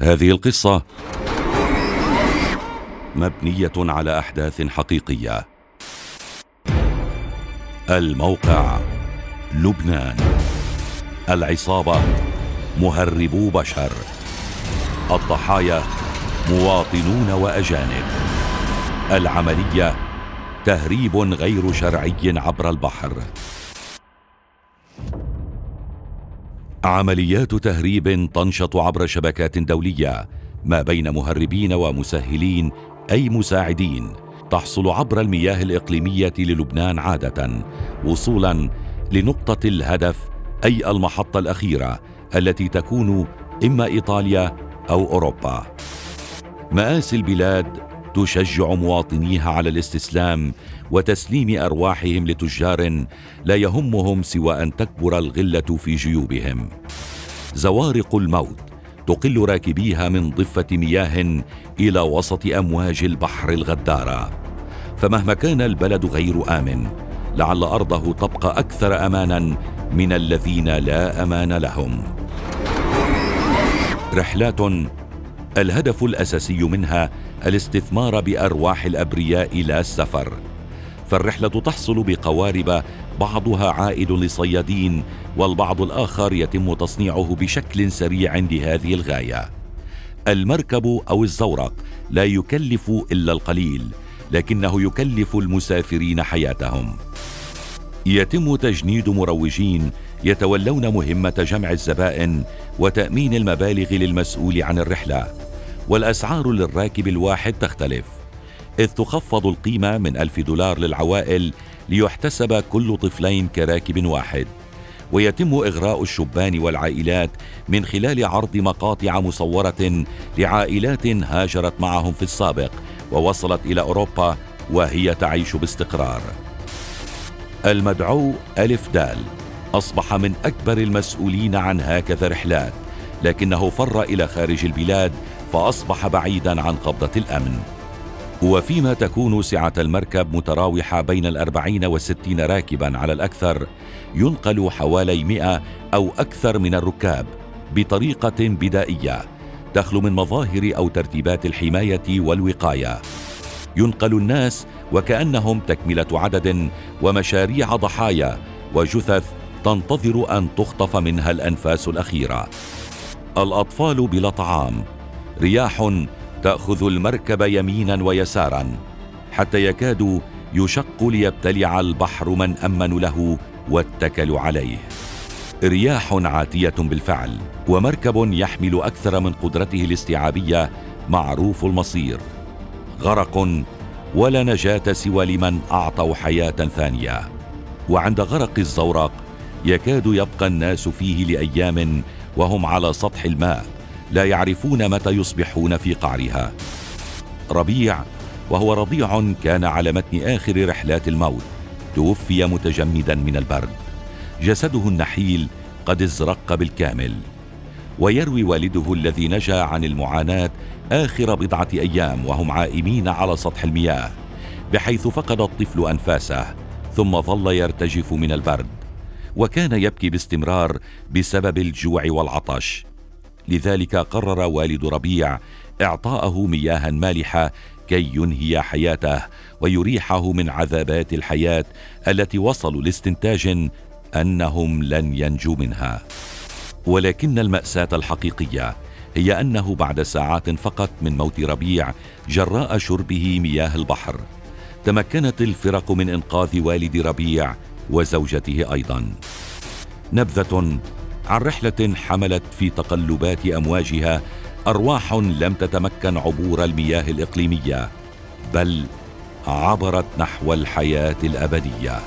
هذه القصة مبنية على أحداث حقيقية. الموقع لبنان. العصابة مهربو بشر. الضحايا مواطنون وأجانب. العملية تهريب غير شرعي عبر البحر. عمليات تهريب تنشط عبر شبكات دولية ما بين مهربين ومسهلين أي مساعدين تحصل عبر المياه الإقليمية للبنان عادة وصولا لنقطة الهدف أي المحطة الأخيرة التي تكون إما إيطاليا أو أوروبا. مآسي البلاد تشجع مواطنيها على الاستسلام وتسليم أرواحهم لتجار لا يهمهم سوى أن تكبر الغلة في جيوبهم. زوارق الموت تقل راكبيها من ضفة مياه إلى وسط أمواج البحر الغدارة. فمهما كان البلد غير آمن لعل أرضه تبقى أكثر أمانا من الذين لا أمان لهم. رحلات الهدف الأساسي منها الاستثمار بأرواح الأبرياء لا السفر. فالرحلة تحصل بقوارب بعضها عائد لصيادين والبعض الآخر يتم تصنيعه بشكل سريع لهذه الغاية. المركب أو الزورق لا يكلف إلا القليل لكنه يكلف المسافرين حياتهم. يتم تجنيد مروجين يتولون مهمة جمع الزبائن وتأمين المبالغ للمسؤول عن الرحلة. والأسعار للراكب الواحد تختلف إذ تخفض القيمة من ألف دولار للعوائل ليحتسب كل طفلين كراكب واحد ويتم إغراء الشبان والعائلات من خلال عرض مقاطع مصورة لعائلات هاجرت معهم في السابق ووصلت إلى أوروبا وهي تعيش باستقرار. المدعو ألف دال أصبح من أكبر المسؤولين عن هكذا رحلات لكنه فر إلى خارج البلاد فأصبح بعيدا عن قبضة الأمن. وفيما تكون سعة المركب متراوحة بين الأربعين والستين راكبا على الأكثر ينقل حوالي مئة أو أكثر من الركاب بطريقة بدائية تخلو من مظاهر أو ترتيبات الحماية والوقاية. ينقل الناس وكأنهم تكملة عدد ومشاريع ضحايا وجثث تنتظر أن تخطف منها الأنفاس الأخيرة. الأطفال بلا طعام رياح تأخذ المركب يمينا ويسارا حتى يكاد يشق ليبتلع البحر من امنوا له واتكلوا عليه. رياح عاتية بالفعل ومركب يحمل أكثر من قدرته الاستيعابية معروف المصير. غرق ولا نجاة سوى لمن أعطوا حياة ثانية. وعند غرق الزورق يكاد يبقى الناس فيه لأيام وهم على سطح الماء. لا يعرفون متى يصبحون في قعرها. ربيع وهو رضيع كان على متن آخر رحلات الموت توفي متجمدا من البرد. جسده النحيل قد ازرق بالكامل. ويروي والده الذي نجا عن المعاناة آخر بضعة أيام وهم عائمين على سطح المياه بحيث فقد الطفل أنفاسه ثم ظل يرتجف من البرد. وكان يبكي باستمرار بسبب الجوع والعطش. لذلك قرر والد ربيع إعطاءه مياها مالحة كي ينهي حياته ويريحه من عذابات الحياة التي وصلوا لاستنتاج أنهم لن ينجوا منها. ولكن المأساة الحقيقية هي أنه بعد ساعات فقط من موت ربيع جراء شربه مياه البحر. تمكنت الفرق من إنقاذ والد ربيع وزوجته أيضا. نبذة عن رحلة حملت في تقلبات أمواجها أرواح لم تتمكن عبور المياه الإقليمية بل عبرت نحو الحياة الأبدية.